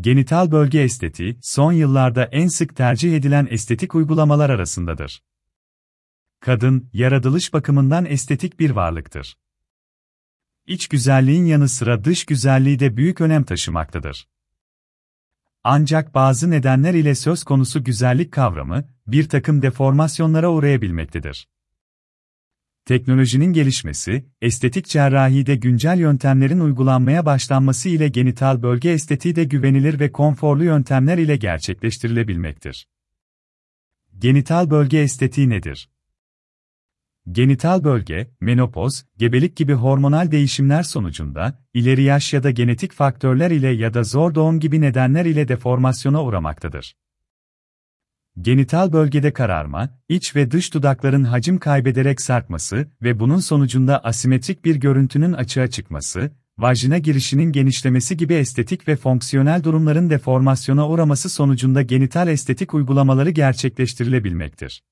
Genital bölge estetiği, son yıllarda en sık tercih edilen estetik uygulamalar arasındadır. Kadın, yaratılış bakımından estetik bir varlıktır. İç güzelliğin yanı sıra dış güzelliği de büyük önem taşımaktadır. Ancak bazı nedenler ile söz konusu güzellik kavramı, bir takım deformasyonlara uğrayabilmektedir. Teknolojinin gelişmesi, estetik cerrahide güncel yöntemlerin uygulanmaya başlanması ile genital bölge estetiği de güvenilir ve konforlu yöntemler ile gerçekleştirilebilmektir. Genital bölge estetiği nedir? Genital bölge, menopoz, gebelik gibi hormonal değişimler sonucunda, ileri yaş ya da genetik faktörler ile ya da zor doğum gibi nedenler ile deformasyona uğramaktadır. Genital bölgede kararma, iç ve dış dudakların hacim kaybederek sarkması ve bunun sonucunda asimetrik bir görüntünün açığa çıkması, vajina girişinin genişlemesi gibi estetik ve fonksiyonel durumların deformasyona uğraması sonucunda genital estetik uygulamaları gerçekleştirilebilmektir.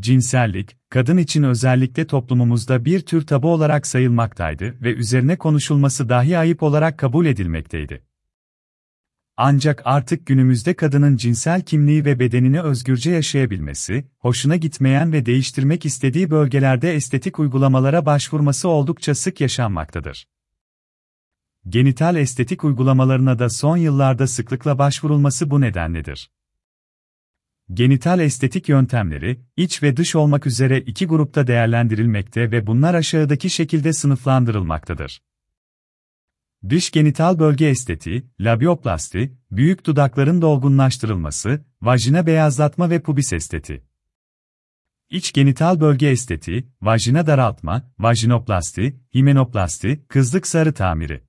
Cinsellik, kadın için özellikle toplumumuzda bir tür tabu olarak sayılmaktaydı ve üzerine konuşulması dahi ayıp olarak kabul edilmekteydi. Ancak artık günümüzde kadının cinsel kimliği ve bedenini özgürce yaşayabilmesi, hoşuna gitmeyen ve değiştirmek istediği bölgelerde estetik uygulamalara başvurması oldukça sık yaşanmaktadır. Genital estetik uygulamalarına da son yıllarda sıklıkla başvurulması bu nedenledir. Genital estetik yöntemleri, iç ve dış olmak üzere iki grupta değerlendirilmekte ve bunlar aşağıdaki şekilde sınıflandırılmaktadır. Dış genital bölge estetiği, labioplasti, büyük dudakların dolgunlaştırılması, vajina beyazlatma ve pubis estetiği. İç genital bölge estetiği, vajina daraltma, vajinoplasti, himenoplasti, kızlık sarı tamiri.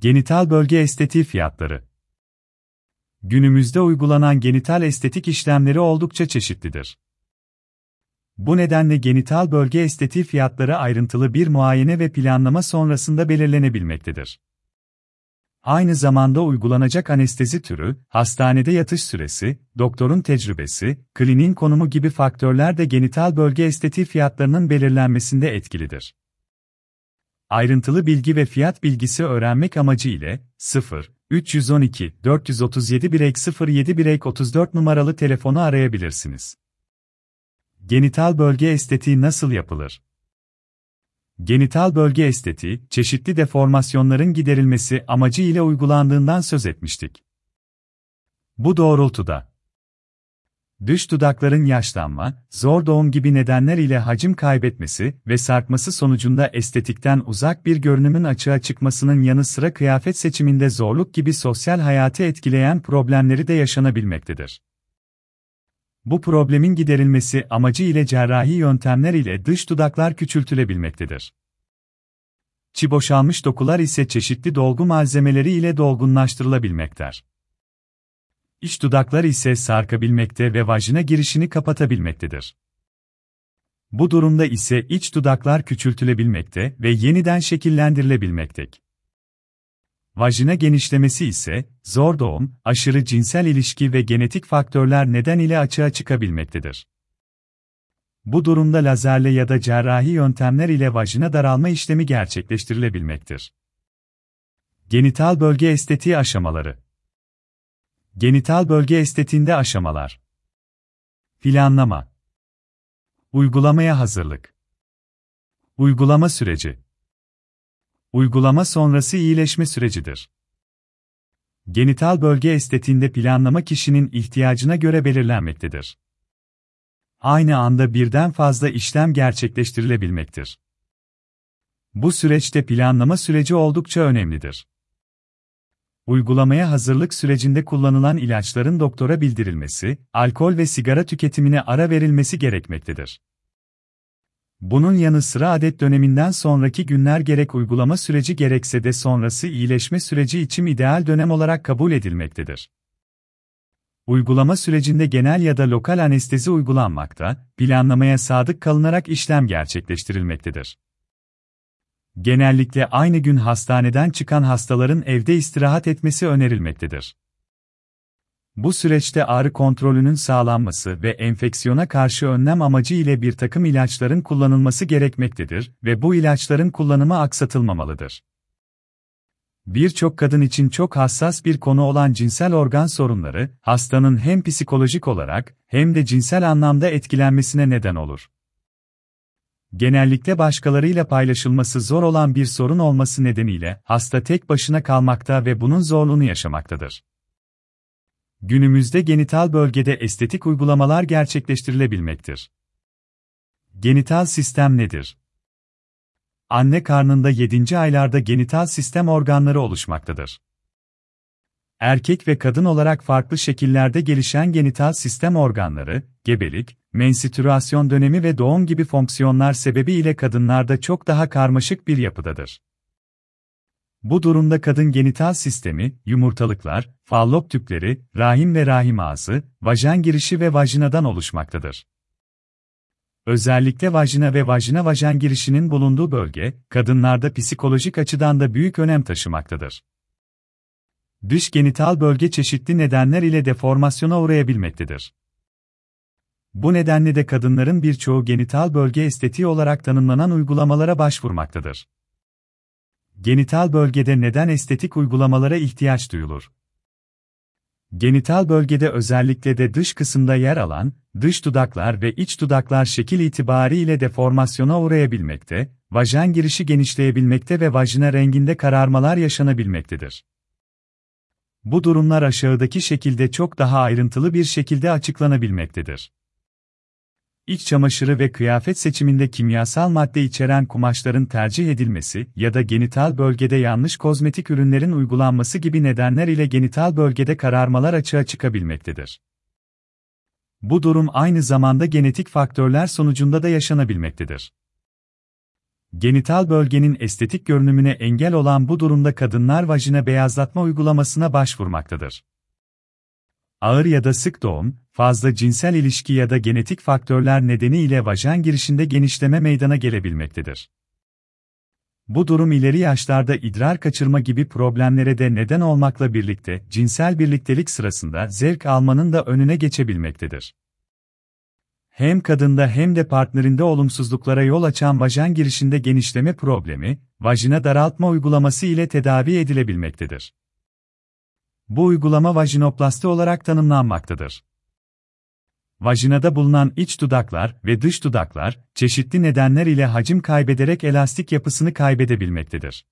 Genital bölge estetiği fiyatları. Günümüzde uygulanan genital estetik işlemleri oldukça çeşitlidir. Bu nedenle genital bölge estetiği fiyatları ayrıntılı bir muayene ve planlama sonrasında belirlenebilmektedir. Aynı zamanda uygulanacak anestezi türü, hastanede yatış süresi, doktorun tecrübesi, kliniğin konumu gibi faktörler de genital bölge estetiği fiyatlarının belirlenmesinde etkilidir. Ayrıntılı bilgi ve fiyat bilgisi öğrenmek amacı ile 0 312 437 07 34 numaralı telefonu arayabilirsiniz. Genital bölge estetiği nasıl yapılır? Genital bölge estetiği, çeşitli deformasyonların giderilmesi amacı ile uygulandığından söz etmiştik. Bu doğrultuda dış dudakların yaşlanma, zor doğum gibi nedenler ile hacim kaybetmesi ve sarkması sonucunda estetikten uzak bir görünümün açığa çıkmasının yanı sıra kıyafet seçiminde zorluk gibi sosyal hayatı etkileyen problemleri de yaşanabilmektedir. Bu problemin giderilmesi amacı ile cerrahi yöntemler ile dış dudaklar küçültülebilmektedir. Çi boşalmış dokular ise çeşitli dolgu malzemeleri ile dolgunlaştırılabilmektedir. İç dudaklar ise sarkabilmekte ve vajina girişini kapatabilmektedir. Bu durumda ise iç dudaklar küçültülebilmekte ve yeniden şekillendirilebilmektedir. Vajina genişlemesi ise, zor doğum, aşırı cinsel ilişki ve genetik faktörler nedeniyle açığa çıkabilmektedir. Bu durumda lazerle ya da cerrahi yöntemler ile vajina daralma işlemi gerçekleştirilebilmektir. Genital bölge estetiği aşamaları. Genital bölge estetiğinde aşamalar. Planlama. Uygulamaya hazırlık. Uygulama süreci Uygulama sonrası iyileşme sürecidir. Genital bölge estetiğinde planlama kişinin ihtiyacına göre belirlenmektedir. Aynı anda birden fazla işlem gerçekleştirilebilmektir. Bu süreçte planlama süreci oldukça önemlidir. Uygulamaya hazırlık sürecinde kullanılan ilaçların doktora bildirilmesi, alkol ve sigara tüketimine ara verilmesi gerekmektedir. Bunun yanı sıra adet döneminden sonraki günler gerek uygulama süreci gerekse de sonrası iyileşme süreci için ideal dönem olarak kabul edilmektedir. Uygulama sürecinde genel ya da lokal anestezi uygulanmakta, planlamaya sadık kalınarak işlem gerçekleştirilmektedir. Genellikle aynı gün hastaneden çıkan hastaların evde istirahat etmesi önerilmektedir. Bu süreçte ağrı kontrolünün sağlanması ve enfeksiyona karşı önlem amacı ile bir takım ilaçların kullanılması gerekmektedir ve bu ilaçların kullanımı aksatılmamalıdır. Birçok kadın için çok hassas bir konu olan cinsel organ sorunları, hastanın hem psikolojik olarak hem de cinsel anlamda etkilenmesine neden olur. Genellikle başkalarıyla paylaşılması zor olan bir sorun olması nedeniyle hasta tek başına kalmakta ve bunun zorluğunu yaşamaktadır. Günümüzde genital bölgede estetik uygulamalar gerçekleştirilebilmektir. Genital sistem nedir? Anne karnında 7. aylarda genital sistem organları oluşmaktadır. Erkek ve kadın olarak farklı şekillerde gelişen genital sistem organları, gebelik, menstrüasyon dönemi ve doğum gibi fonksiyonlar sebebiyle kadınlarda çok daha karmaşık bir yapıdadır. Bu durumda kadın genital sistemi, yumurtalıklar, fallop tüpleri, rahim ve rahim ağzı, vajen girişi ve vajinadan oluşmaktadır. Özellikle vajina ve vajina-vajen girişinin bulunduğu bölge, kadınlarda psikolojik açıdan da büyük önem taşımaktadır. Dış genital bölge çeşitli nedenler ile deformasyona uğrayabilmektedir. Bu nedenle de kadınların birçoğu genital bölge estetiği olarak tanımlanan uygulamalara başvurmaktadır. Genital bölgede neden estetik uygulamalara ihtiyaç duyulur? Genital bölgede özellikle de dış kısımda yer alan, dış dudaklar ve iç dudaklar şekil itibariyle deformasyona uğrayabilmekte, vajen girişi genişleyebilmekte ve vajina renginde kararmalar yaşanabilmektedir. Bu durumlar aşağıdaki şekilde çok daha ayrıntılı bir şekilde açıklanabilmektedir. İç çamaşırı ve kıyafet seçiminde kimyasal madde içeren kumaşların tercih edilmesi ya da genital bölgede yanlış kozmetik ürünlerin uygulanması gibi nedenler ile genital bölgede kararmalar açığa çıkabilmektedir. Bu durum aynı zamanda genetik faktörler sonucunda da yaşanabilmektedir. Genital bölgenin estetik görünümüne engel olan bu durumda kadınlar vajina beyazlatma uygulamasına başvurmaktadır. Ağır ya da sık doğum, fazla cinsel ilişki ya da genetik faktörler nedeniyle vajen girişinde genişleme meydana gelebilmektedir. Bu durum ileri yaşlarda idrar kaçırma gibi problemlere de neden olmakla birlikte cinsel birliktelik sırasında zevk almanın da önüne geçebilmektedir. Hem kadında hem de partnerinde olumsuzluklara yol açan vajen girişinde genişleme problemi, vajina daraltma uygulaması ile tedavi edilebilmektedir. Bu uygulama vajinoplasti olarak tanımlanmaktadır. Vajinada bulunan iç dudaklar ve dış dudaklar, çeşitli nedenler ile hacim kaybederek elastik yapısını kaybedebilmektedir.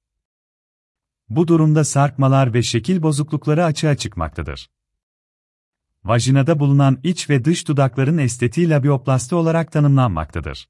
Bu durumda sarkmalar ve şekil bozuklukları açığa çıkmaktadır. Vajinada bulunan iç ve dış dudakların estetiği labioplasti olarak tanımlanmaktadır.